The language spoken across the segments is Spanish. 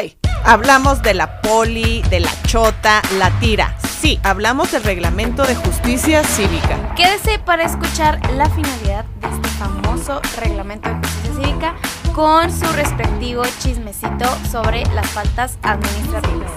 Hoy hablamos de la poli, de la chota, la tira. Sí, hablamos del reglamento de justicia cívica. Quédese para escuchar la finalidad de este famoso reglamento de justicia cívica con su respectivo chismecito sobre las faltas administrativas.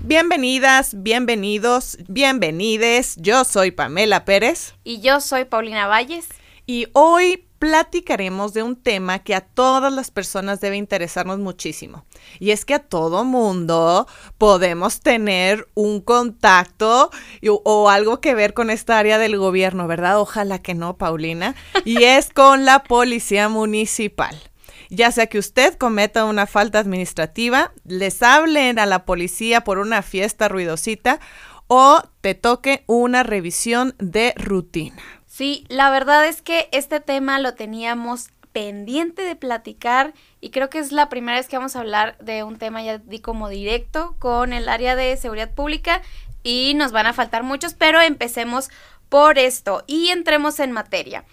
Bienvenidas, bienvenidos, bienvenides. Yo soy Pamela Pérez. Y yo soy Paulina Valles. Y hoy platicaremos de un tema que a todas las personas debe interesarnos muchísimo. Y es que a todo mundo podemos tener un contacto o algo que ver con esta área del gobierno, ¿verdad? Ojalá que no, Paulina. Y es con la policía municipal. Ya sea que usted cometa una falta administrativa, les hablen a la policía por una fiesta ruidosita o te toque una revisión de rutina. Sí, la verdad es que este tema lo teníamos pendiente de platicar y creo que es la primera vez que vamos a hablar de un tema ya di como directo con el área de seguridad pública y nos van a faltar muchos, pero empecemos por esto y entremos en materia.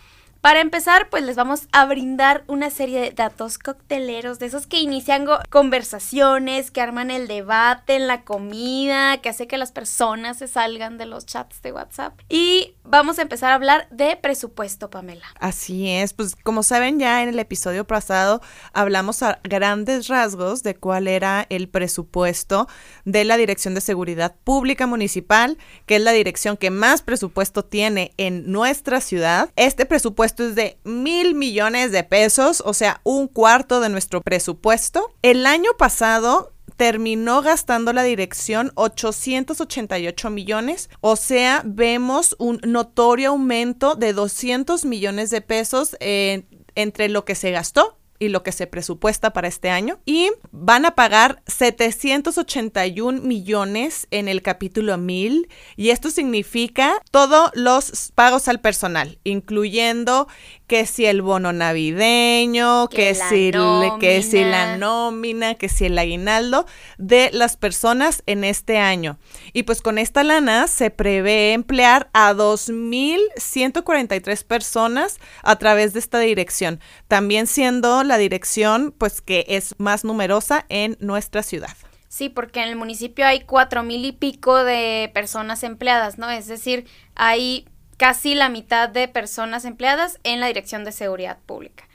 Para empezar, pues les vamos a brindar una serie de datos cocteleros, de esos que inician conversaciones, que arman el debate en la comida, que hace que las personas se salgan de los chats de WhatsApp. Y vamos a empezar a hablar de presupuesto, Pamela. Así es, pues como saben ya en el episodio pasado hablamos a grandes rasgos de cuál era el presupuesto de la Dirección de Seguridad Pública Municipal, que es la dirección que más presupuesto tiene en nuestra ciudad. Este presupuesto esto es de mil millones de pesos, o sea, un cuarto de nuestro presupuesto. El año pasado terminó gastando la dirección 888 millones, o sea, vemos un notorio aumento de 200 millones de pesos entre lo que se gastó y lo que se presupuesta para este año. Y van a pagar 781 millones en el capítulo 1000 y esto significa todos los pagos al personal, incluyendo que si el bono navideño, que, si, que si la nómina, que si el aguinaldo de las personas en este año. Y pues con esta lana se prevé emplear a 2.143 personas a través de esta dirección, también siendo la dirección pues que es más numerosa en nuestra ciudad. Sí, porque en el municipio hay cuatro mil y pico de personas empleadas, ¿no? Es decir, hay casi la mitad de personas empleadas en la Dirección de Seguridad Pública.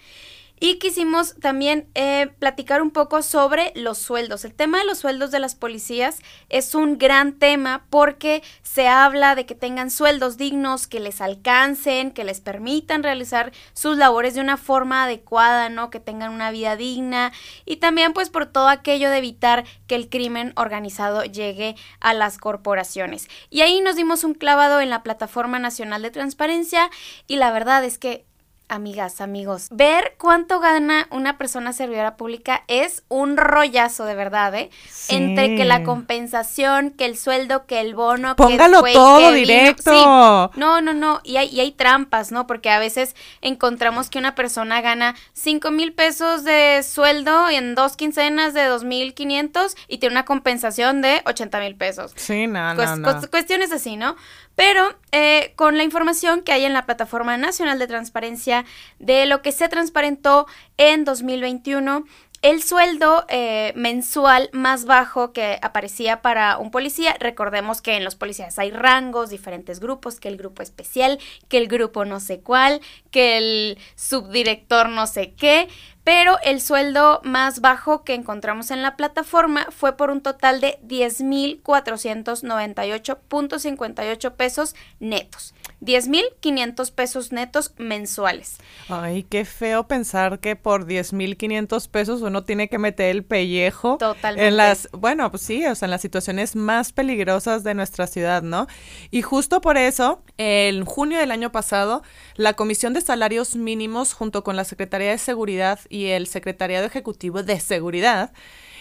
Y quisimos también eh, platicar un poco sobre los sueldos. El tema de los sueldos de las policías es un gran tema porque se habla de que tengan sueldos dignos, que les alcancen, que les permitan realizar sus labores de una forma adecuada, ¿no? Que tengan una vida digna y también pues por todo aquello de evitar que el crimen organizado llegue a las corporaciones. Y ahí nos dimos un clavado en la Plataforma Nacional de Transparencia y la verdad es que amigas, amigos, ver cuánto gana una persona servidora pública es un rollazo de verdad, ¿eh? Entre que la compensación, que el sueldo, que el bono, Póngalo que todo directo. No, no, no. Y hay, y hay trampas, ¿no? Porque a veces encontramos que una persona gana cinco mil pesos de sueldo en dos quincenas de dos mil quinientos y tiene una compensación de ochenta mil pesos. Sí, no, no, no. Cuestiones así, ¿no? Pero eh, con la información que hay en la Plataforma Nacional de Transparencia de lo que se transparentó en 2021, el sueldo eh, mensual más bajo que aparecía para un policía, recordemos que en los policías hay rangos, diferentes grupos, que el grupo especial, que el grupo no sé cuál, que el subdirector no sé qué, pero el sueldo más bajo que encontramos en la plataforma fue por un total de 10.498.58 pesos netos. 10.500 pesos netos mensuales. Ay, qué feo pensar que por 10.500 pesos uno tiene que meter el pellejo. Totalmente. En las, bueno, pues sí, o sea, en las situaciones más peligrosas de nuestra ciudad, ¿no? Y justo por eso, en junio del año pasado, la Comisión de Salarios Mínimos, junto con la Secretaría de Seguridad y el Secretariado Ejecutivo de Seguridad,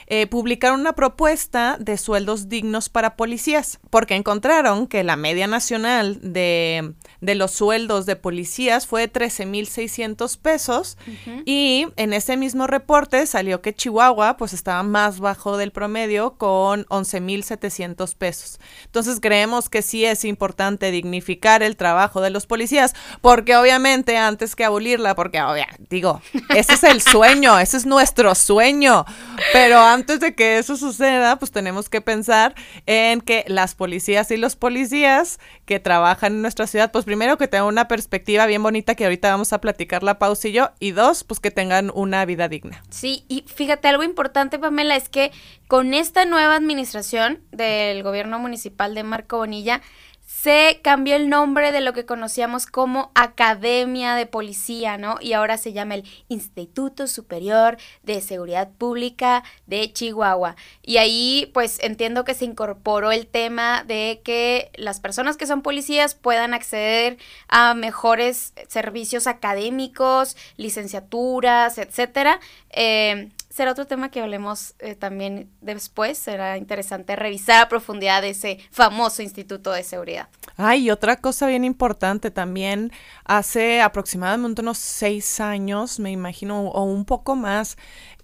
eh, publicaron una propuesta de sueldos dignos para policías, porque encontraron que la media nacional de, de los sueldos de policías fue de 13.600 pesos y en ese mismo reporte salió que Chihuahua pues estaba más bajo del promedio con 11.700 pesos. Entonces creemos que sí es importante dignificar el trabajo de los policías, porque obviamente antes que abolirla, porque obviamente, digo, ese es el sueño, ese es nuestro sueño, pero antes de que eso suceda, pues tenemos que pensar en que las policías y los policías que trabajan en nuestra ciudad, pues primero que tengan una perspectiva bien bonita que ahorita vamos a platicar la pausa y yo, y dos, pues que tengan una vida digna. Sí, y fíjate, algo importante, Pamela, es que con esta nueva administración del gobierno municipal de Marco Bonilla, se cambió el nombre de lo que conocíamos como Academia de Policía, ¿no? Y ahora se llama el Instituto Superior de Seguridad Pública de Chihuahua. Y ahí pues entiendo que se incorporó el tema de que las personas que son policías puedan acceder a mejores servicios académicos, licenciaturas, etcétera. Eh, será otro tema que hablemos eh, también después. Será interesante revisar a profundidad ese famoso Instituto de Seguridad. Ay, y otra cosa bien importante también, hace aproximadamente unos seis años, me imagino, o un poco más,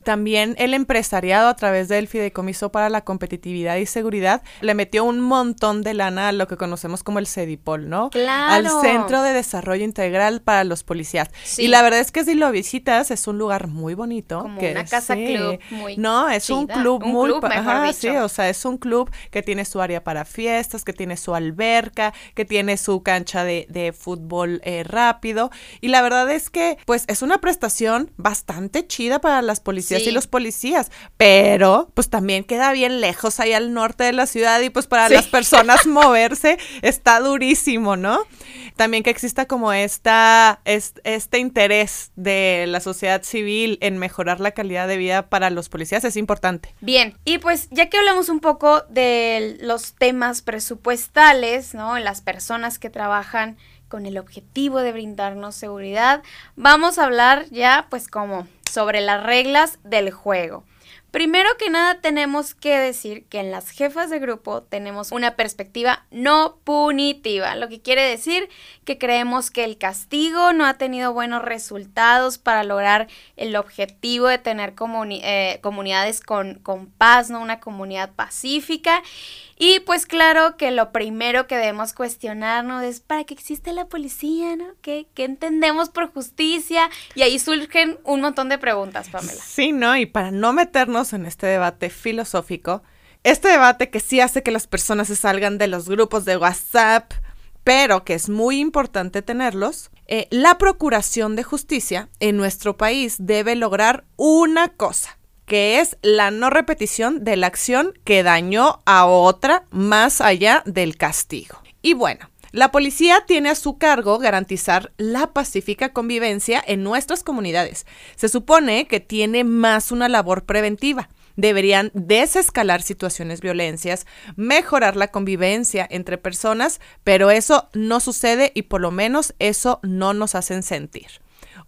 también el empresariado a través del Fideicomiso para la Competitividad y Seguridad le metió un montón de lana a lo que conocemos como el CEDIPOL, ¿no? Claro. Al Centro de Desarrollo Integral para los Policías. Y la verdad es que si lo visitas es un lugar muy bonito. Como que, una casa club muy No, es un club muy... Club, ajá, sí, o sea, es un club que tiene su área para fiestas, que tiene su alberca, que tiene su cancha de, de fútbol eh, rápido. Y la verdad es que, pues, es una prestación bastante chida para las policías y los policías, pero pues también queda bien lejos ahí al norte de la ciudad y pues para las personas moverse está durísimo, ¿no? También que exista como esta, este interés de la sociedad civil en mejorar la calidad de vida para los policías es importante. Bien, y pues ya que hablamos un poco de los temas presupuestales, ¿no? Las personas que trabajan con el objetivo de brindarnos seguridad, vamos a hablar ya pues como sobre las reglas del juego. Primero que nada tenemos que decir que en las jefas de grupo tenemos una perspectiva no punitiva, lo que quiere decir que creemos que el castigo no ha tenido buenos resultados para lograr el objetivo de tener eh, comunidades con, con paz, ¿no? una comunidad pacífica y pues claro que lo primero que debemos cuestionarnos es para qué existe la policía, ¿no? ¿Qué, ¿Qué, entendemos por justicia? Y ahí surgen un montón de preguntas, Pamela. Sí, ¿no? Y para no meternos en este debate filosófico, este debate que sí hace que las personas se salgan de los grupos de WhatsApp, pero que es muy importante tenerlos, eh, la Procuración de Justicia en nuestro país debe lograr una cosa que es la no repetición de la acción que dañó a otra más allá del castigo. Y bueno, la policía tiene a su cargo garantizar la pacífica convivencia en nuestras comunidades. Se supone que tiene más una labor preventiva. Deberían desescalar situaciones violencias, mejorar la convivencia entre personas, pero eso no sucede y por lo menos eso no nos hacen sentir.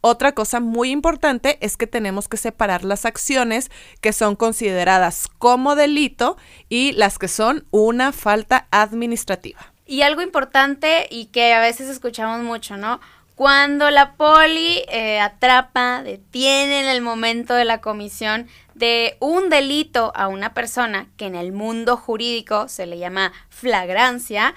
Otra cosa muy importante es que tenemos que separar las acciones que son consideradas como delito y las que son una falta administrativa. Y algo importante y que a veces escuchamos mucho, ¿no? Cuando la poli eh, atrapa, detiene en el momento de la comisión de un delito a una persona que en el mundo jurídico se le llama flagrancia,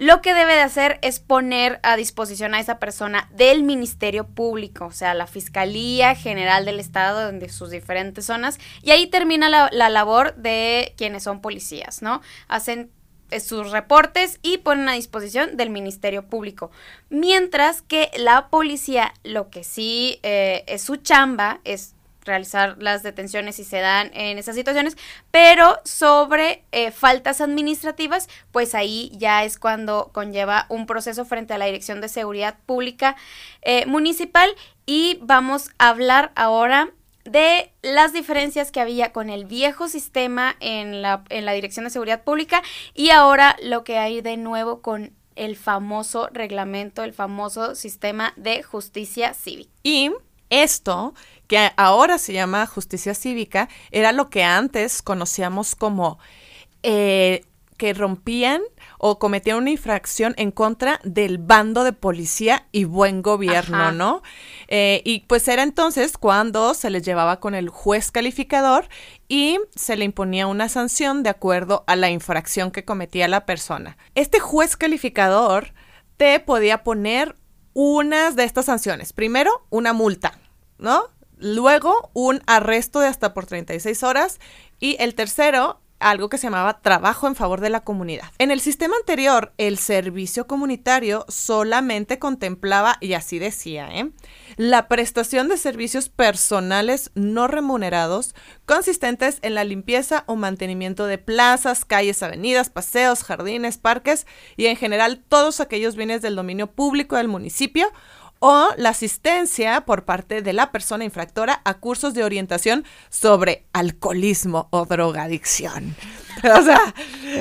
lo que debe de hacer es poner a disposición a esa persona del Ministerio Público, o sea, la Fiscalía General del Estado, de sus diferentes zonas, y ahí termina la, la labor de quienes son policías, ¿no? Hacen eh, sus reportes y ponen a disposición del Ministerio Público. Mientras que la policía, lo que sí eh, es su chamba, es realizar las detenciones si se dan en esas situaciones, pero sobre eh, faltas administrativas, pues ahí ya es cuando conlleva un proceso frente a la Dirección de Seguridad Pública eh, Municipal y vamos a hablar ahora de las diferencias que había con el viejo sistema en la, en la Dirección de Seguridad Pública y ahora lo que hay de nuevo con el famoso reglamento, el famoso sistema de justicia cívica. Y Esto, que ahora se llama justicia cívica, era lo que antes conocíamos como eh, que rompían o cometían una infracción en contra del bando de policía y buen gobierno, ¿no? Eh, y pues era entonces cuando se les llevaba con el juez calificador y se le imponía una sanción de acuerdo a la infracción que cometía la persona. Este juez calificador te podía poner unas de estas sanciones. Primero, una multa, ¿no? Luego, un arresto de hasta por 36 horas. Y el tercero, algo que se llamaba trabajo en favor de la comunidad. En el sistema anterior, el servicio comunitario solamente contemplaba, y así decía, ¿eh? la prestación de servicios personales no remunerados consistentes en la limpieza o mantenimiento de plazas, calles, avenidas, paseos, jardines, parques y en general todos aquellos bienes del dominio público del municipio o la asistencia por parte de la persona infractora a cursos de orientación sobre alcoholismo o drogadicción. O sea,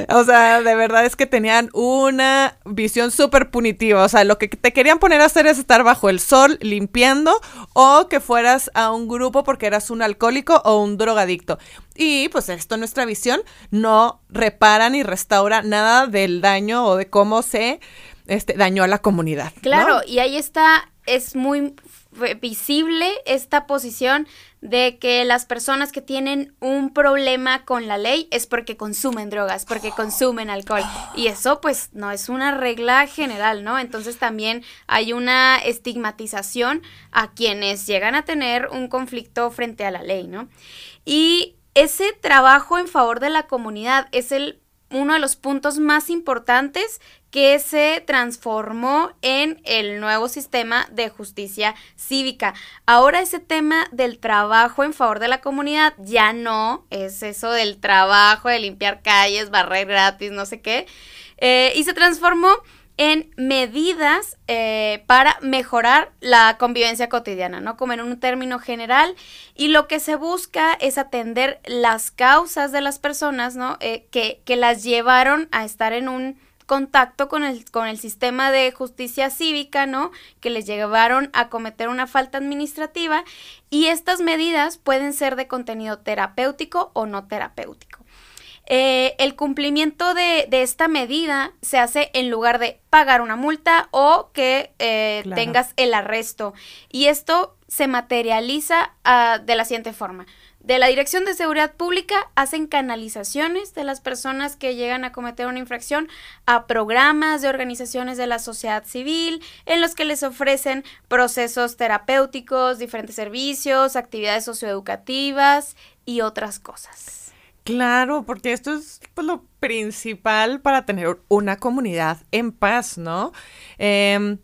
o sea, de verdad es que tenían una visión súper punitiva. O sea, lo que te querían poner a hacer es estar bajo el sol limpiando o que fueras a un grupo porque eras un alcohólico o un drogadicto. Y pues esto, nuestra visión, no repara ni restaura nada del daño o de cómo se este, dañó a la comunidad. Claro, y ahí está, es muy visible esta posición de que las personas que tienen un problema con la ley es porque consumen drogas, porque consumen alcohol. Y eso pues no es una regla general, ¿no? Entonces también hay una estigmatización a quienes llegan a tener un conflicto frente a la ley, ¿no? Y ese trabajo en favor de la comunidad es el uno de los puntos más importantes que se transformó en el nuevo sistema de justicia cívica. Ahora ese tema del trabajo en favor de la comunidad ya no es eso del trabajo de limpiar calles, barrer gratis, no sé qué, eh, y se transformó en medidas eh, para mejorar la convivencia cotidiana, ¿no? Como en un término general. Y lo que se busca es atender las causas de las personas, ¿no? Eh, que, que las llevaron a estar en un contacto con el, con el sistema de justicia cívica, ¿no? Que les llevaron a cometer una falta administrativa y estas medidas pueden ser de contenido terapéutico o no terapéutico. Eh, el cumplimiento de, esta medida se hace en lugar de pagar una multa o que eh, tengas el arresto. Y esto se materializa ah, de la siguiente forma. De la Dirección de Seguridad Pública hacen canalizaciones de las personas que llegan a cometer una infracción a programas de organizaciones de la sociedad civil en los que les ofrecen procesos terapéuticos, diferentes servicios, actividades socioeducativas y otras cosas. Claro, porque esto es pues, lo principal para tener una comunidad en paz, ¿no? Em,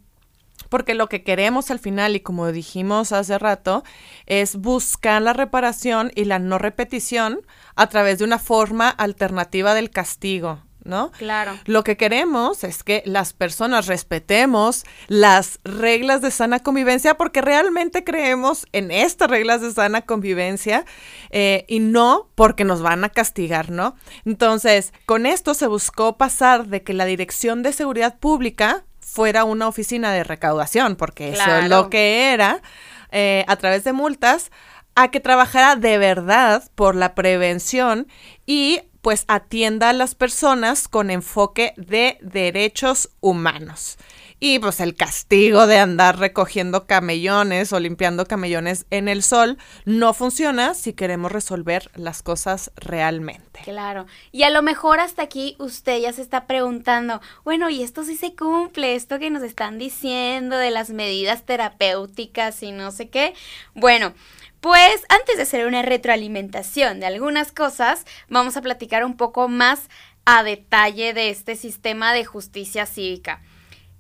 porque lo que queremos al final, y como dijimos hace rato, es buscar la reparación y la no repetición a través de una forma alternativa del castigo, ¿no? Claro. Lo que queremos es que las personas respetemos las reglas de sana convivencia porque realmente creemos en estas reglas de sana convivencia eh, y no porque nos van a castigar, ¿no? Entonces, con esto se buscó pasar de que la Dirección de Seguridad Pública fuera una oficina de recaudación, porque eso es lo que era, eh, a través de multas, a que trabajara de verdad por la prevención y pues atienda a las personas con enfoque de derechos humanos. Y pues el castigo de andar recogiendo camellones o limpiando camellones en el sol no funciona si queremos resolver las cosas realmente. Claro. Y a lo mejor hasta aquí usted ya se está preguntando, bueno, ¿y esto sí se cumple? Esto que nos están diciendo de las medidas terapéuticas y no sé qué. Bueno, pues antes de hacer una retroalimentación de algunas cosas, vamos a platicar un poco más a detalle de este sistema de justicia cívica.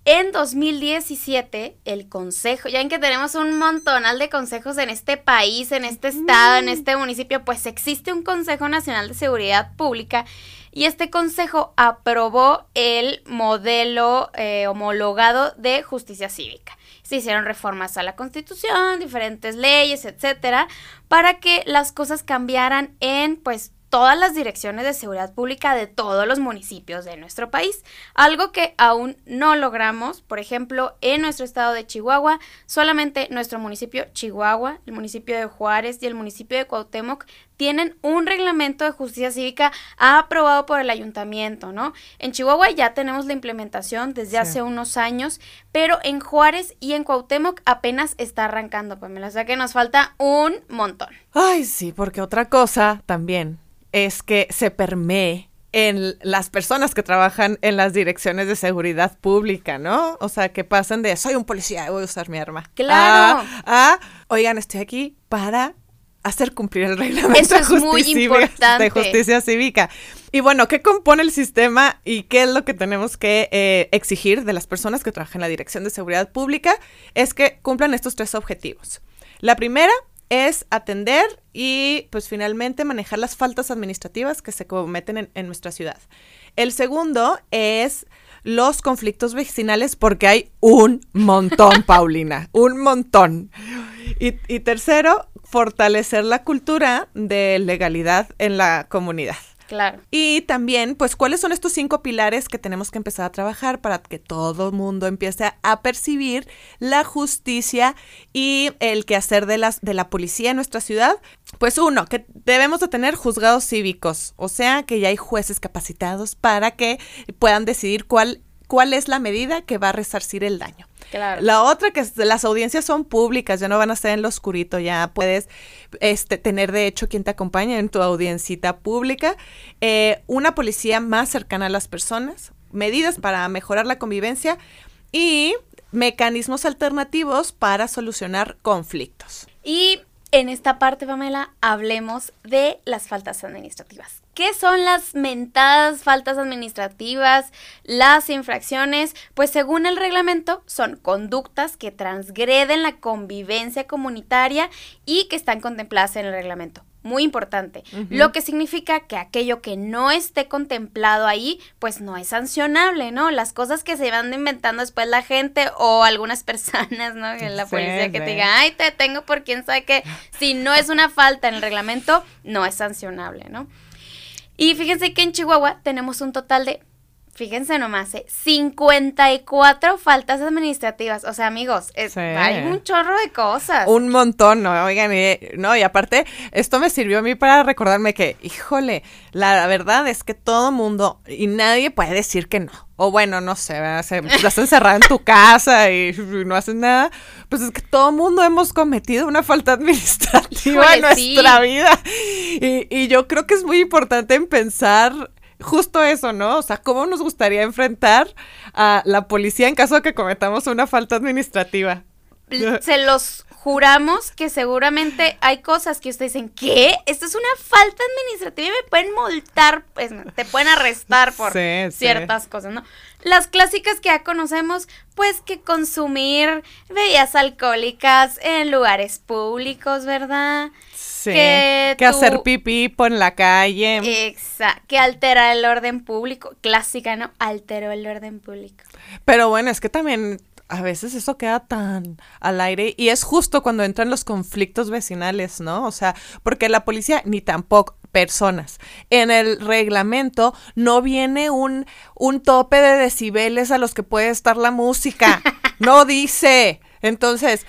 En 2017, el consejo, ya en que tenemos un montonal de consejos en este país, en este estado, en este municipio, pues existe un Consejo Nacional de Seguridad Pública y este consejo aprobó el modelo eh, homologado de justicia cívica. Se hicieron reformas a la Constitución, diferentes leyes, etcétera, para que las cosas cambiaran en pues todas las direcciones de seguridad pública de todos los municipios de nuestro país. Algo que aún no logramos, por ejemplo, en nuestro estado de Chihuahua, solamente nuestro municipio Chihuahua, el municipio de Juárez y el municipio de Cuauhtémoc tienen un reglamento de justicia cívica aprobado por el ayuntamiento, ¿no? En Chihuahua ya tenemos la implementación desde hace unos años, pero en Juárez y en Cuauhtémoc apenas está arrancando, Pamela, o sea que nos falta un montón. Ay, sí, porque otra cosa también es que se permee en las personas que trabajan en las direcciones de seguridad pública, ¿no? O sea, que pasan de soy un policía, voy a usar mi arma. Claro. A, oigan, estoy aquí para hacer cumplir el reglamento es muy importante. de justicia cívica. Y bueno, ¿qué compone el sistema y qué es lo que tenemos que eh, exigir de las personas que trabajan en la Dirección de Seguridad Pública? Es que cumplan estos tres objetivos. La primera es atender y pues finalmente manejar las faltas administrativas que se cometen en, en nuestra ciudad. El segundo es los conflictos vecinales porque hay un montón, Paulina, un montón. Y, y tercero, fortalecer la cultura de legalidad en la comunidad. Claro. Y también, pues, ¿cuáles son estos cinco pilares que tenemos que empezar a trabajar para que todo el mundo empiece a percibir la justicia y el quehacer de, las, de la policía en nuestra ciudad? Pues uno, que debemos de tener juzgados cívicos, o sea, que ya hay jueces capacitados para que puedan decidir cuál, cuál es la medida que va a resarcir el daño. Claro. La otra que es, las audiencias son públicas, ya no van a estar en lo oscurito, ya puedes este, tener de hecho quien te acompañe en tu audiencita pública, eh, una policía más cercana a las personas, medidas para mejorar la convivencia y mecanismos alternativos para solucionar conflictos. Y en esta parte, Pamela, hablemos de las faltas administrativas. ¿Qué son las mentadas faltas administrativas, las infracciones? Pues según el reglamento son conductas que transgreden la convivencia comunitaria y que están contempladas en el reglamento. Muy importante. Lo que significa que aquello que no esté contemplado ahí, pues no es sancionable, ¿no? Las cosas que se van inventando después la gente o algunas personas, ¿no? En la Sí, policía que te diga, ay, te tengo por quién sabe que si no es una falta en el reglamento, no es sancionable, ¿no? Y fíjense que en Chihuahua tenemos un total de, fíjense nomás, ¿eh? 54 faltas administrativas. O sea, amigos, es- Sí. hay un chorro de cosas. Un montón, ¿no? Oigan, y, no, y aparte, esto me sirvió a mí para recordarme que, híjole, la verdad es que todo mundo, y nadie puede decir que no. O bueno, no sé, ¿verdad? Se, estás encerrada en tu casa y no haces nada. Pues es que todo mundo hemos cometido una falta administrativa Híjole, en sí. nuestra vida. Y, y yo creo que es muy importante en pensar justo eso, ¿no? O sea, ¿cómo nos gustaría enfrentar a la policía en caso de que cometamos una falta administrativa? Se los juramos que seguramente hay cosas que ustedes dicen, ¿qué? Esto es una falta administrativa y me pueden multar, pues, te pueden arrestar por Sí, sí. ciertas cosas, ¿no? Las clásicas que ya conocemos, pues que consumir bebidas alcohólicas en lugares públicos, ¿verdad? Sí, que que, hacer pipí por la calle. Exacto, que altera el orden público. Clásica, ¿no? Alteró el orden público. Pero bueno, es que también a veces eso queda tan al aire y es justo cuando entran los conflictos vecinales, ¿no? O sea, porque la policía ni tampoco personas. En el reglamento no viene un, un tope de decibeles a los que puede estar la música. No dice. Entonces,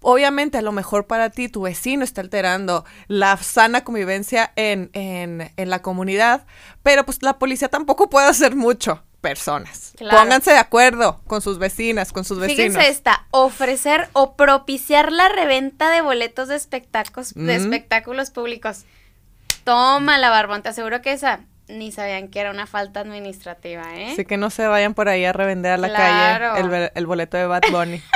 obviamente a lo mejor para ti tu vecino está alterando la sana convivencia en, en, en la comunidad, pero pues la policía tampoco puede hacer mucho. Personas. Claro. Pónganse de acuerdo con sus vecinas, con sus vecinos. Fíjense esta, ofrecer o propiciar la reventa de boletos de espectáculos, de espectáculos públicos. Toma la barbón, te aseguro que esa ni sabían que era una falta administrativa, ¿eh? Así que no se vayan por ahí a revender a la Claro. calle el, el boleto de Bad Bunny.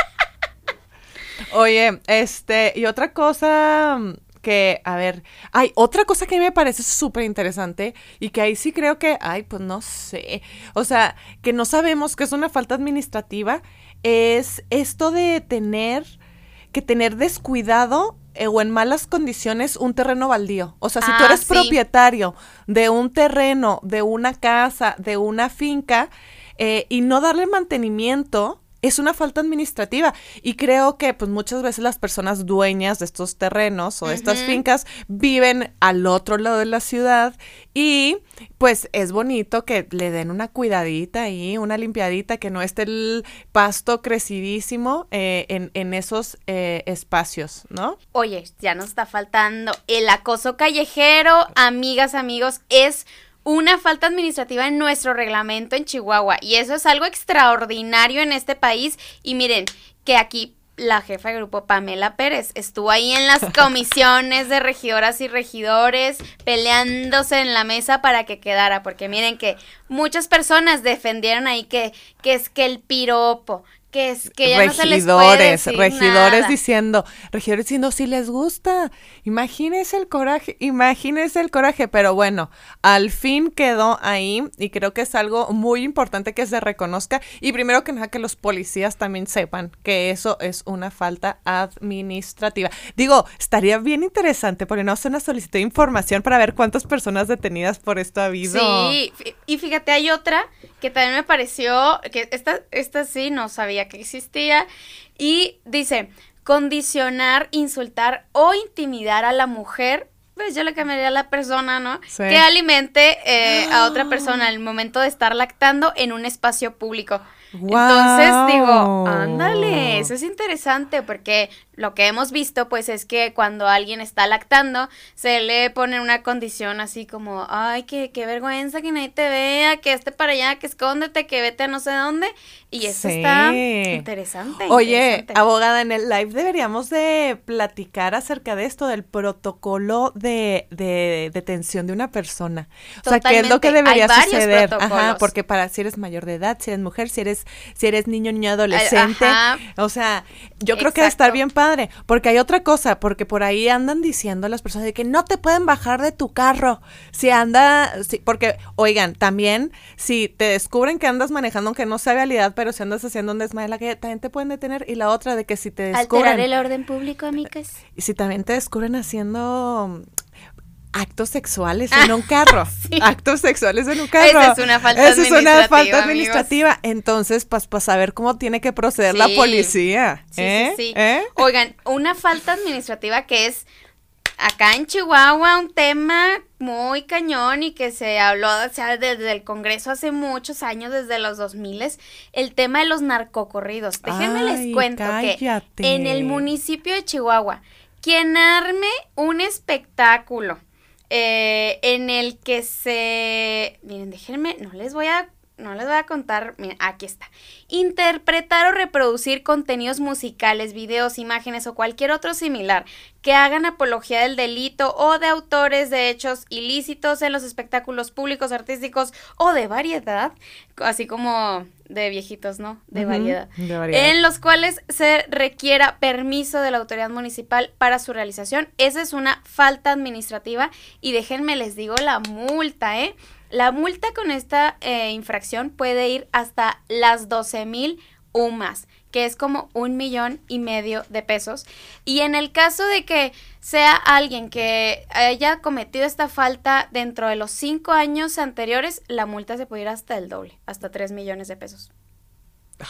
Oye, este, y otra cosa que, a ver, hay otra cosa que me parece súper interesante y que ahí sí creo que, ay, pues no sé, o sea, que no sabemos que es una falta administrativa, es esto de tener, que tener descuidado eh, o en malas condiciones un terreno baldío. O sea, si tú Ah, eres sí. propietario de un terreno, de una casa, de una finca, eh, y no darle mantenimiento, es una falta administrativa. Y creo que pues muchas veces las personas dueñas de estos terrenos o de estas fincas viven al otro lado de la ciudad y pues es bonito que le den una cuidadita ahí, una limpiadita, que no esté el pasto crecidísimo eh, en, en, esos eh, espacios, ¿no? Oye, ya nos está faltando el acoso callejero, amigas, amigos, es una falta administrativa en nuestro reglamento en Chihuahua. Y eso es algo extraordinario en este país. Y miren, que aquí la jefa de grupo Pamela Pérez estuvo ahí en las comisiones de regidoras y regidores peleándose en la mesa para que quedara, porque miren que muchas personas defendieron ahí que, que es que el piropo, que es que ya regidores, no regidores diciendo, regidores diciendo si les gusta. Imagínese el coraje, imagínese el coraje, pero bueno, al fin quedó ahí y creo que es algo muy importante que se reconozca y primero que nada que los policías también sepan que eso es una falta administrativa. Digo, estaría bien interesante porque no hace una solicitud de información para ver cuántas personas detenidas por esto ha habido. Sí, y fíjate, hay otra que también me pareció que esta esta sí no sabía que existía. Y dice, condicionar, insultar o intimidar a la mujer pues yo le cambiaría a la persona, ¿no? Que alimente eh, a otra persona en el momento de estar lactando en un espacio público. Entonces digo, ándale, eso es interesante porque lo que hemos visto pues es que cuando alguien está lactando se le pone una condición así como, ay, qué, qué vergüenza que nadie te vea, que esté para allá, que escóndete, que vete a no sé dónde. Y eso está interesante. Oye, abogada, en el live deberíamos de platicar acerca de esto, del protocolo de, de detención de una persona. O sea, ¿qué es lo que debería suceder? Ajá, porque para si eres mayor de edad, si eres mujer, si eres si eres niño, niño, adolescente. O sea, yo creo que estar bien padre, porque hay otra cosa, porque por ahí andan diciendo las personas de que no te pueden bajar de tu carro. Si anda, porque, oigan, también si te descubren que andas manejando, aunque no sea realidad, pero si andas haciendo un desmadre, la que también te pueden detener. Y la otra de que si te descubren. Alterar el orden público, amigas. Y si también te descubren haciendo actos sexuales en un carro. Actos sexuales en un carro. Esa es una falta Esa es una falta administrativa. Entonces, pues, para saber cómo tiene que proceder la policía. Sí, ¿eh? sí, ¿Eh? Oigan, una falta administrativa que es acá en Chihuahua un tema muy cañón y que se habló o sea, desde el Congreso hace muchos años, desde los 2000, el tema de los narcocorridos. Déjenme les cuento que en el municipio de Chihuahua, quien arme un espectáculo eh, en el que se... Miren, déjenme, no les voy a no les voy a contar, miren, aquí está. Interpretar o reproducir contenidos musicales, videos, imágenes o cualquier otro similar que hagan apología del delito o de autores de hechos ilícitos en los espectáculos públicos, artísticos o de variedad, así como de viejitos, ¿no? De, variedad, de variedad. En los cuales se requiera permiso de la autoridad municipal para su realización. Esa es una falta administrativa y déjenme les digo la multa, ¿eh? La multa con esta eh, infracción puede ir hasta las 12 mil UMAS, que es como un millón y medio de pesos. Y en el caso de que sea alguien que haya cometido esta falta dentro de los cinco años anteriores, la multa se puede ir hasta el doble, hasta 3 millones de pesos.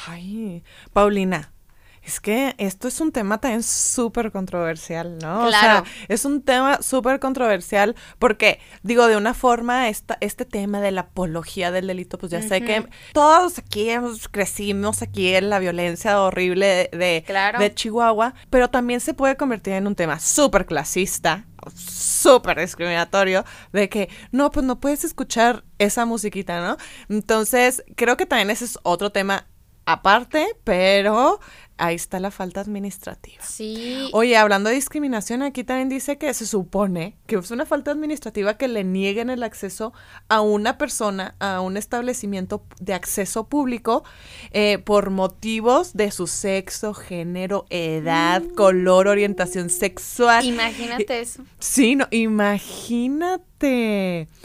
Ay, Paulina, es que esto es un tema también súper controversial, ¿no? Claro. O sea, es un tema súper controversial porque, digo, de una forma, esta, este tema de la apología del delito, pues ya sé que todos aquí crecimos aquí en la violencia horrible de, de, Chihuahua, pero también se puede convertir en un tema súper clasista, súper discriminatorio de que no, pues no puedes escuchar esa musiquita, ¿no? Entonces, creo que también ese es otro tema aparte, pero ahí está la falta administrativa. Sí. Oye, hablando de discriminación, aquí también dice que se supone que es una falta administrativa que le nieguen el acceso a una persona a un establecimiento de acceso público eh, por motivos de su sexo, género, edad, mm. color, orientación sexual. Imagínate eso. Sí, no, imagínate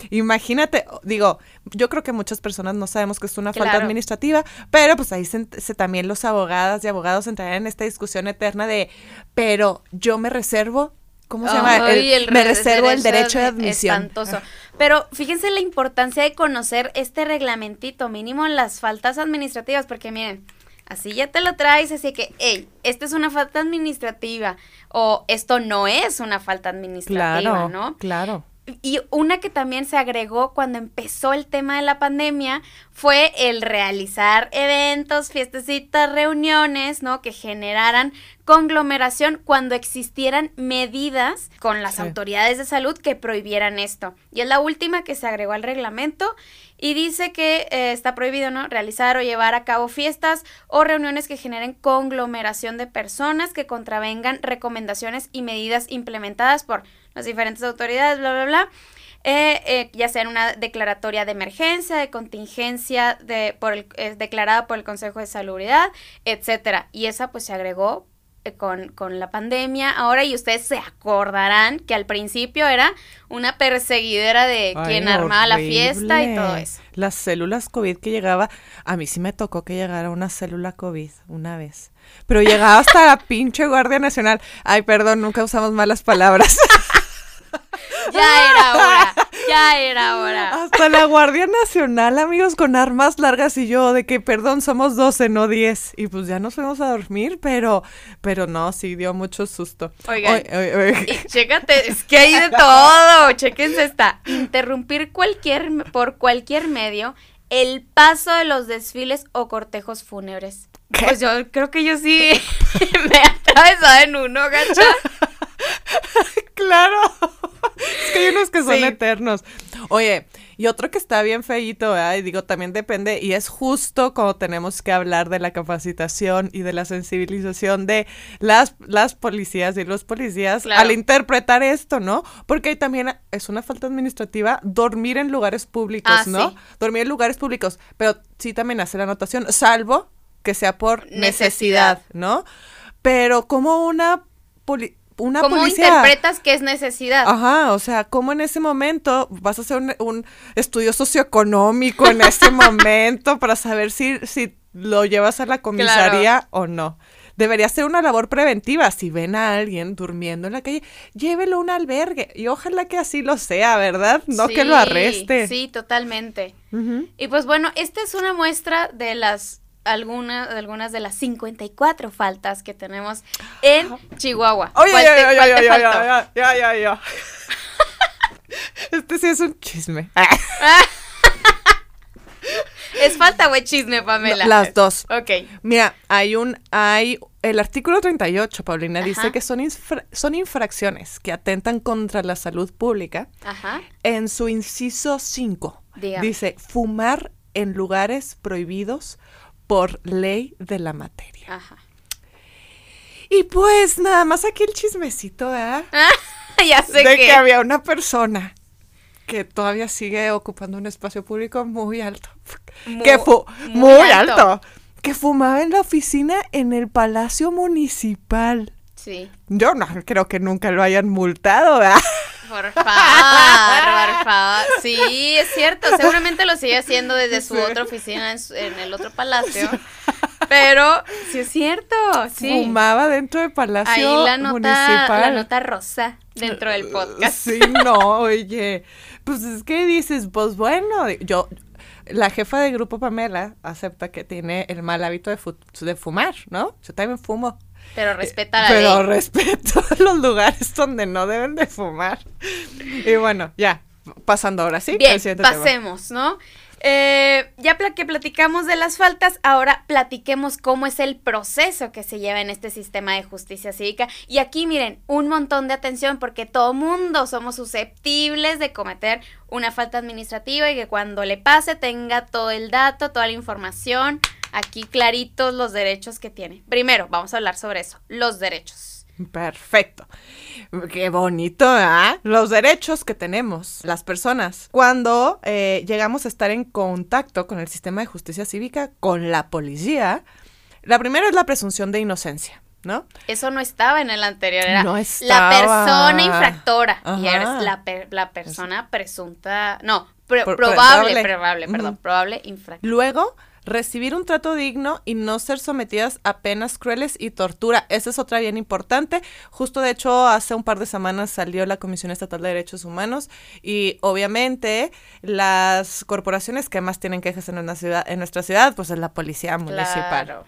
Imagínate, digo, yo creo que muchas personas no sabemos que es una falta administrativa, pero pues ahí se, también los abogadas y abogados entrarían en esta discusión eterna de, pero yo me reservo ¿Cómo se llama? me reservo el derecho de admisión. Espantoso. Pero fíjense la importancia de conocer este reglamentito mínimo en las faltas administrativas, porque miren, Así ya te lo traes, así que, hey, esta es una falta administrativa o esto no es una falta administrativa, Claro, ¿no? claro. Y una que también se agregó cuando empezó el tema de la pandemia fue el realizar eventos, fiestecitas, reuniones, ¿no? Que generaran conglomeración cuando existieran medidas con las Sí. autoridades de salud que prohibieran esto. Y es la última que se agregó al reglamento y dice que eh, está prohibido, ¿no? Realizar o llevar a cabo fiestas o reuniones que generen conglomeración de personas que contravengan recomendaciones y medidas implementadas por las diferentes autoridades, bla, bla, bla. eh, eh, ya sea en una declaratoria de emergencia, de contingencia, de, por el, eh, declarada por el Consejo de Salubridad, etcétera. Y esa pues se agregó eh, con, con la pandemia ahora y ustedes se acordarán que al principio era una perseguidera de Ay, quien armaba la fiesta y todo eso. Las células COVID que llegaba, a mí sí me tocó que llegara una célula COVID una vez. Pero llegaba hasta la pinche Guardia Nacional. Ay, perdón, nunca usamos malas palabras. Ya era hora, ya era hora. hasta la Guardia Nacional, amigos, con armas largas y yo, de que, perdón, somos 12, no 10. Y pues ya nos fuimos a dormir, pero, pero no, sí dio mucho susto. Oigan. Oy, oy, oy. Y chécate, es que hay de todo. Chéquense esta. Interrumpir cualquier, por cualquier medio el paso de los desfiles o cortejos fúnebres. Pues yo creo que yo sí me he atravesado en uno, gacha. Claro. Es que hay unos que son Sí. eternos. Oye, y otro que está bien feíto, ¿verdad? Y digo, también depende, y es justo como tenemos que hablar de la capacitación y de la sensibilización de las, las policías y los policías Claro. al interpretar esto, ¿no? Porque ahí también es una falta administrativa dormir en lugares públicos, Ah, ¿no? sí. Dormir en lugares públicos, pero sí también hace la anotación, salvo que sea por necesidad, Necesidad. ¿no? Pero como una poli- una ¿Cómo policía interpretas que es necesidad? Ajá, o sea, ¿cómo en ese momento vas a hacer un, un estudio socioeconómico en ese momento para saber si, si lo llevas a la comisaría o no? Debería ser una labor preventiva. Si ven a alguien durmiendo en la calle, llévelo a un albergue. Y ojalá que así lo sea, ¿verdad? No que lo arreste. Sí, totalmente. Y pues bueno, esta es una muestra de las algunas de algunas de las 54 faltas que tenemos en Chihuahua. Oye, ¿Cuál ya, ya, ya, ya, ya, ya. Este sí es un chisme. Es falta o es chisme, Pamela. Las dos. Ok. Mira, hay un, hay, el artículo 38, Paulina, dice que son, infra- son infracciones que atentan contra la salud pública. Ajá. En su inciso 5, Dígame. dice, fumar en lugares prohibidos por ley de la materia. Ajá. Y pues nada más aquí el chismecito, ¿eh? ya sé De que. que había una persona que todavía sigue ocupando un espacio público muy alto. Mu- que fu- muy muy, alto. alto. Que fumaba en la oficina en el Palacio Municipal. Sí. Yo no creo que nunca lo hayan multado, ¿verdad? Por favor, por favor. Sí, es cierto. Seguramente lo sigue haciendo desde su Sí. otra oficina en, su- en el otro palacio. Pero sí es cierto. Sí. Fumaba dentro del Palacio Ahí la nota, Municipal. la nota rosa dentro del podcast. Sí, no, oye. Pues es que dices, pues bueno, yo, la jefa de grupo Pamela acepta que tiene el mal hábito de, fu- de fumar, ¿no? Yo también fumo. Pero respeta la Pero ley. respeto los lugares donde no deben de fumar. Y bueno, ya, pasando ahora sí. Bien, tema. pasemos, ¿no? Eh, ya que platicamos de las faltas, ahora platiquemos cómo es el proceso que se lleva en este sistema de justicia cívica. Y aquí miren, un montón de atención porque todo mundo somos susceptibles de cometer una falta administrativa y que cuando le pase tenga todo el dato, toda la información, aquí claritos los derechos que tiene. Primero, vamos a hablar sobre eso, los derechos. Perfecto. Qué bonito, ¿ah? Los derechos que tenemos las personas cuando eh, llegamos a estar en contacto con el sistema de justicia cívica, con la policía. La primera es la presunción de inocencia, ¿no? Eso no estaba en el anterior, era No la persona infractora y Ajá. eres la, per- la persona presunta, no, pro- Pro- probable, probable. probable, perdón, probable infractora. Luego, recibir un trato digno y no ser sometidas a penas crueles y tortura. Esa es otra bien importante. Justo de hecho, hace un par de semanas salió la Comisión Estatal de Derechos Humanos y obviamente las corporaciones que más tienen quejas en, una ciudad, en nuestra ciudad, pues es la policía municipal.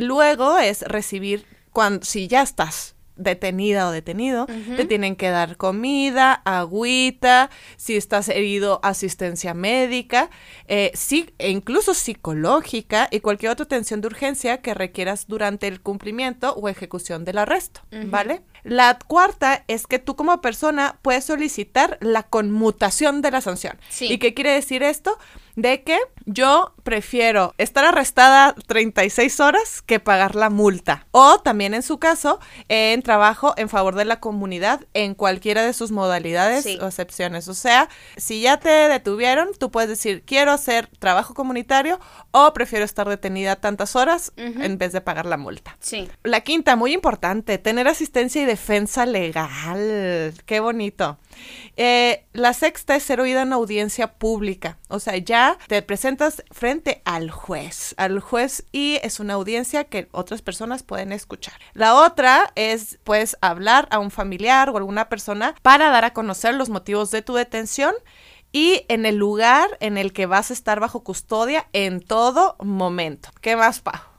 Luego es recibir cuando si ya estás detenida o detenido, te tienen que dar comida, agüita, si estás herido, asistencia médica, eh, sí, e incluso psicológica y cualquier otra atención de urgencia que requieras durante el cumplimiento o ejecución del arresto, ¿vale? La cuarta es que tú como persona puedes solicitar la conmutación de la sanción. ¿Y qué quiere decir esto? De que yo prefiero estar arrestada 36 horas que pagar la multa. O también en su caso, en trabajo en favor de la comunidad en cualquiera de sus modalidades o excepciones. O sea, si ya te detuvieron, tú puedes decir, quiero hacer trabajo comunitario o prefiero estar detenida tantas horas en vez de pagar la multa. Sí. La quinta, muy importante, tener asistencia y defensa legal. Qué bonito. Eh, la sexta es ser oída en audiencia pública. O sea, ya te presentas frente al juez, al juez y es una audiencia que otras personas pueden escuchar. La otra es, puedes hablar a un familiar o alguna persona para dar a conocer los motivos de tu detención y en el lugar en el que vas a estar bajo custodia en todo momento. ¿Qué más, Pa?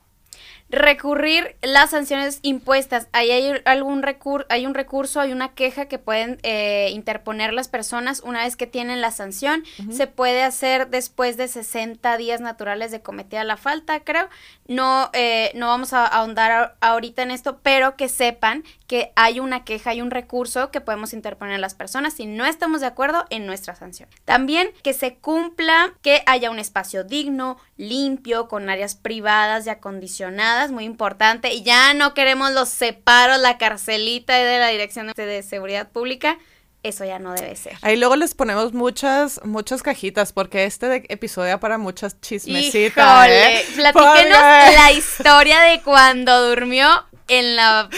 Recurrir las sanciones impuestas. Ahí hay algún recurso, hay un recurso, hay una queja que pueden eh, interponer las personas una vez que tienen la sanción. Se puede hacer después de 60 días naturales de cometida la falta, creo. No, eh, no vamos a ahondar ahorita en esto, pero que sepan que hay una queja, hay un recurso que podemos interponer las personas si no estamos de acuerdo en nuestra sanción. También que se cumpla, que haya un espacio digno, limpio, con áreas privadas y acondicionadas, muy importante. Y ya no queremos los separos, la carcelita de la Dirección de Seguridad Pública. Eso ya no debe ser. Ahí luego les ponemos muchas, muchas cajitas, porque este episodio para muchas chismecitas. ¿eh? Platíquenos la historia de cuando durmió en la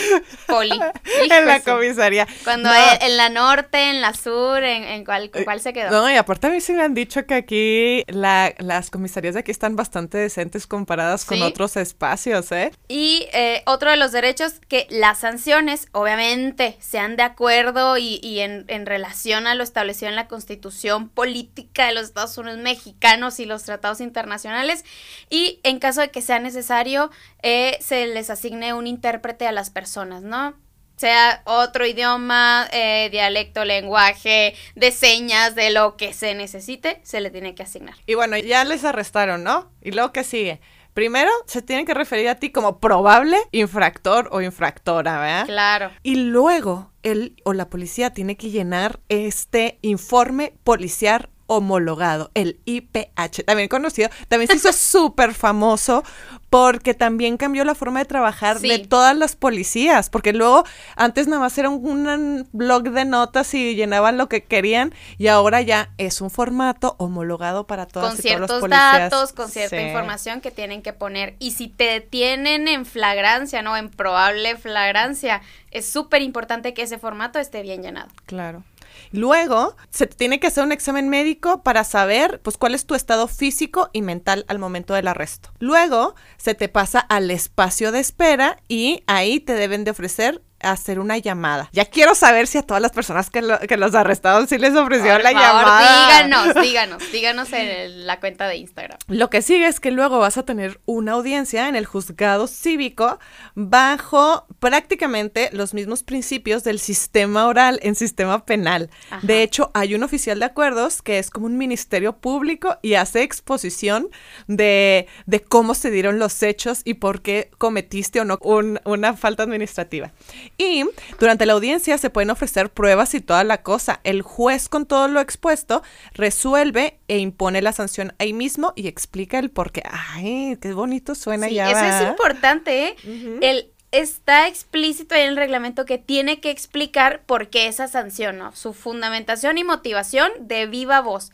poli. en la comisaría. Cuando en la norte, en la sur, en, en cuál, cuál, se quedó. No, y aparte a mí sí me han dicho que aquí la, las comisarías de aquí están bastante decentes comparadas con otros espacios, ¿eh? Y eh, otro de los derechos, que las sanciones, obviamente, sean de acuerdo y, y en, en relación a lo establecido en la constitución política de los Estados Unidos mexicanos y los tratados internacionales. Y en caso de que sea necesario, eh, se les asigne un intérprete a las personas, ¿no? Sea otro idioma, eh, dialecto, lenguaje, de señas, de lo que se necesite, se le tiene que asignar. Y bueno, ya les arrestaron, ¿no? ¿Y luego qué sigue? Primero, se tienen que referir a ti como probable infractor o infractora, ¿verdad? Claro. Y luego, él o la policía tiene que llenar este informe policial homologado, el IPH, también conocido, también se hizo súper famoso porque también cambió la forma de trabajar de todas las policías, porque luego antes nada más era un, blog de notas y llenaban lo que querían y ahora ya es un formato homologado para todas con y todos los policías. datos, con cierta información que tienen que poner y si te detienen en flagrancia, no en probable flagrancia, es súper importante que ese formato esté bien llenado. Claro. Luego, se tiene que hacer un examen médico para saber, pues, cuál es tu estado físico y mental al momento del arresto. Luego, se te pasa al espacio de espera y ahí te deben de ofrecer hacer una llamada. Ya quiero saber si a todas las personas que, los arrestaron sí les ofrecieron la llamada. Díganos, díganos, díganos en la cuenta de Instagram. Lo que sigue es que luego vas a tener una audiencia en el juzgado cívico bajo prácticamente los mismos principios del sistema oral en sistema penal. De hecho, hay un oficial de acuerdos que es como un ministerio público y hace exposición de, de cómo se dieron los hechos y por qué cometiste o no una falta administrativa. Y durante la audiencia se pueden ofrecer pruebas y toda la cosa. El juez con todo lo expuesto resuelve e impone la sanción ahí mismo y explica el por qué. Ay, qué bonito suena ya. Eso es importante, ¿eh? El está explícito en el reglamento que tiene que explicar por qué esa sanción, ¿no? Su fundamentación y motivación de viva voz.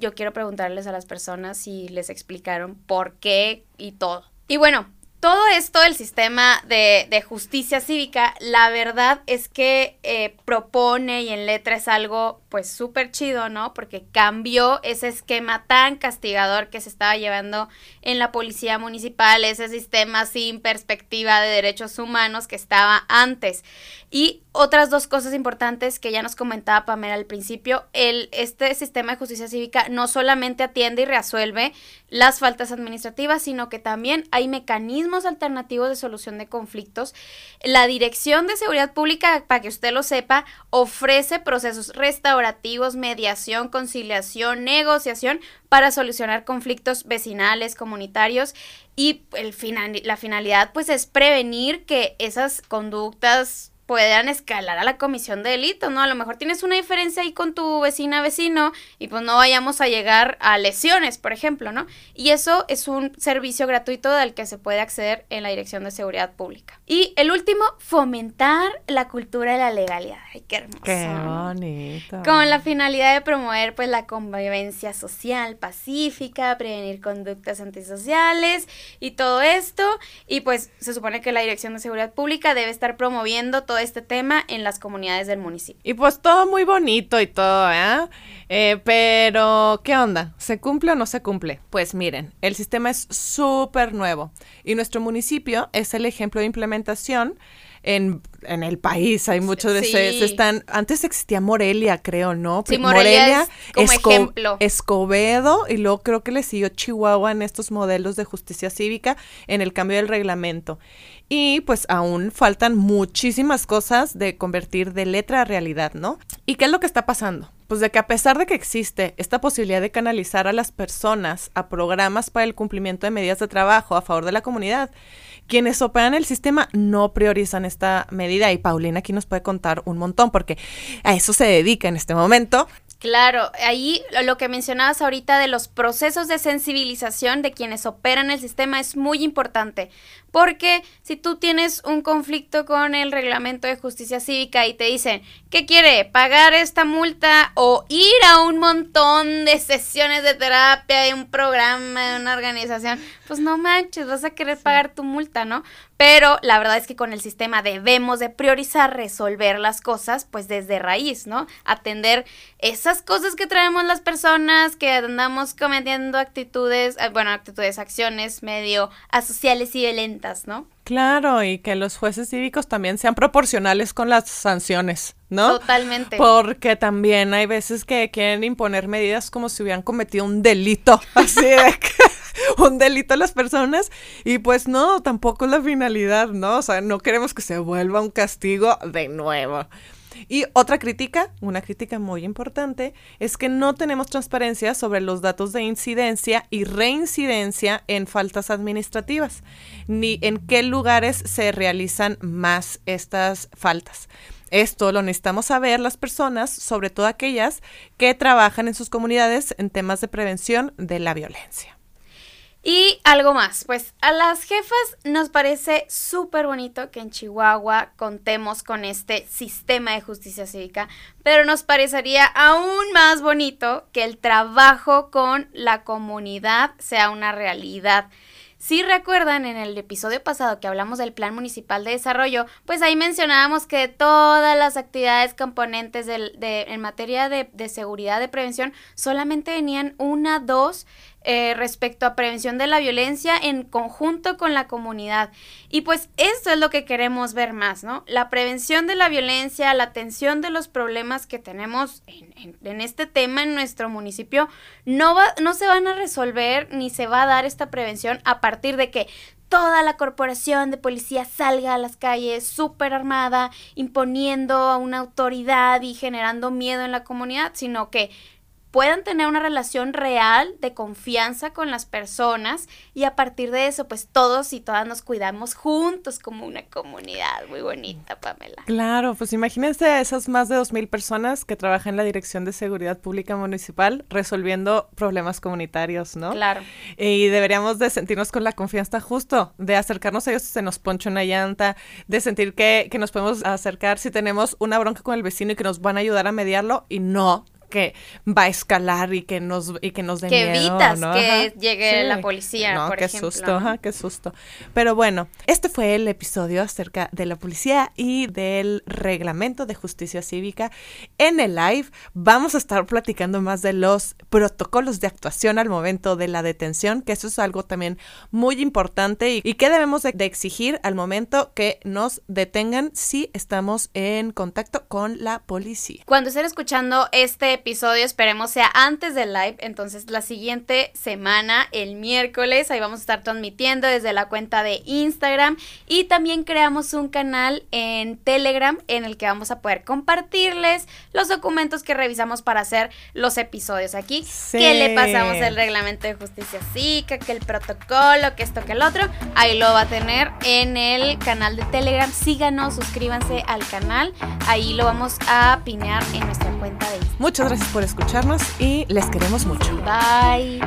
Yo quiero preguntarles a las personas si les explicaron por qué y todo. Y bueno, todo esto, el sistema de, justicia cívica, la verdad es que eh, propone y en letra es algo pues súper chido, ¿no? Porque cambió ese esquema tan castigador que se estaba llevando en la policía municipal, ese sistema sin perspectiva de derechos humanos que estaba antes. Y otras dos cosas importantes que ya nos comentaba Pamela al principio, el, este sistema de justicia cívica no solamente atiende y resuelve las faltas administrativas, sino que también hay mecanismos alternativos de solución de conflictos. La Dirección de Seguridad Pública, para que usted lo sepa, ofrece procesos restaurativos, mediación, conciliación, negociación para solucionar conflictos vecinales, comunitarios y el final, la finalidad pues es prevenir que esas conductas puedan escalar a la comisión de delito, ¿no? A lo mejor tienes una diferencia ahí con tu vecina vecino y pues no vayamos a llegar a lesiones, por ejemplo, ¿no? Y eso es un servicio gratuito al que se puede acceder en la Dirección de Seguridad Pública. Y el último, fomentar la cultura de la legalidad. Ay, qué hermoso. Qué bonito. Con la finalidad de promover pues la convivencia social pacífica, prevenir conductas antisociales y todo esto. Y pues se supone que la Dirección de Seguridad Pública debe estar promoviendo todo este tema en las comunidades del municipio. Y pues todo muy bonito y todo, ¿eh? ¿eh? pero, ¿qué onda? ¿Se cumple o no se cumple? Pues miren, el sistema es súper nuevo y nuestro municipio es el ejemplo de implementación en, en el país. Hay muchos de sí. están. Antes existía Morelia, creo, ¿no? Sí, Morelia, es como ejemplo. Escobedo, y luego creo que le siguió Chihuahua en estos modelos de justicia cívica en el cambio del reglamento. Y pues aún faltan muchísimas cosas de convertir de letra a realidad, ¿no? ¿Y qué es lo que está pasando? Pues de que a pesar de que existe esta posibilidad de canalizar a las personas a programas para el cumplimiento de medidas de trabajo a favor de la comunidad, quienes operan el sistema no priorizan esta medida y Paulina aquí nos puede contar un montón porque a eso se dedica en este momento. Claro, ahí lo que mencionabas ahorita de los procesos de sensibilización de quienes operan el sistema es muy importante, porque si tú tienes un conflicto con el reglamento de justicia cívica y te dicen, ¿qué quiere? ¿Pagar esta multa o ir a un montón de sesiones de terapia, de un programa, de una organización? Pues no manches, vas a querer pagar tu multa, ¿no? Pero la verdad es que con el sistema debemos de priorizar resolver las cosas pues desde raíz, ¿no? Atender esas cosas que traemos las personas, que andamos cometiendo actitudes, eh, bueno, actitudes, acciones medio asociales y violentas, ¿no? Claro, y que los jueces cívicos también sean proporcionales con las sanciones, ¿no? Totalmente. Porque también hay veces que quieren imponer medidas como si hubieran cometido un delito, así de que un delito a las personas y pues no, tampoco es la finalidad, ¿no? O sea, no queremos que se vuelva un castigo de nuevo. Y otra crítica, una crítica muy importante, es que no tenemos transparencia sobre los datos de incidencia y reincidencia en faltas administrativas, ni en qué lugares se realizan más estas faltas. Esto lo necesitamos saber las personas, sobre todo aquellas que trabajan en sus comunidades en temas de prevención de la violencia. Y algo más, pues a las jefas nos parece súper bonito que en Chihuahua contemos con este sistema de justicia cívica, pero nos parecería aún más bonito que el trabajo con la comunidad sea una realidad. Si recuerdan en el episodio pasado que hablamos del Plan Municipal de Desarrollo, pues ahí mencionábamos que todas las actividades componentes de, en materia de, de seguridad de prevención solamente venían una, dos eh, respecto a prevención de la violencia en conjunto con la comunidad. Y pues esto es lo que queremos ver más, ¿no? La prevención de la violencia, la atención de los problemas que tenemos en, en, este tema en nuestro municipio, no, va, no se van a resolver ni se va a dar esta prevención a partir de que toda la corporación de policía salga a las calles súper armada, imponiendo una autoridad y generando miedo en la comunidad, sino que puedan tener una relación real de confianza con las personas y a partir de eso pues todos y todas nos cuidamos juntos como una comunidad muy bonita, Pamela. Claro, pues imagínense a esas más de dos mil personas que trabajan en la Dirección de Seguridad Pública Municipal resolviendo problemas comunitarios, ¿no? Claro. Y deberíamos de sentirnos con la confianza justo, de acercarnos a ellos si se nos poncha una llanta, de sentir que, que nos podemos acercar si tenemos una bronca con el vecino y que nos van a ayudar a mediarlo y no que va a escalar y que nos y que nos dé que miedo, evitas ¿no? que Ajá. llegue Sí. la policía, No, por qué ejemplo. susto, ajá, qué susto. Pero bueno, este fue el episodio acerca de la policía y del reglamento de justicia cívica. En el live vamos a estar platicando más de los protocolos de actuación al momento de la detención, que eso es algo también muy importante y, y que debemos de, de exigir al momento que nos detengan si estamos en contacto con la policía. Cuando estén escuchando este episodio, esperemos sea antes del live, entonces la siguiente semana, el miércoles, ahí vamos a estar transmitiendo desde la cuenta de Instagram y también creamos un canal en Telegram en el que vamos a poder compartirles los documentos que revisamos para hacer los episodios aquí, Sí. que le pasamos el reglamento de justicia cívica, que el protocolo, que esto, que el otro, ahí lo va a tener en el canal de Telegram, síganos, suscríbanse al canal, ahí lo vamos a pinear en nuestra cuenta de Instagram. Muchas gracias por escucharnos y les queremos mucho. Bye.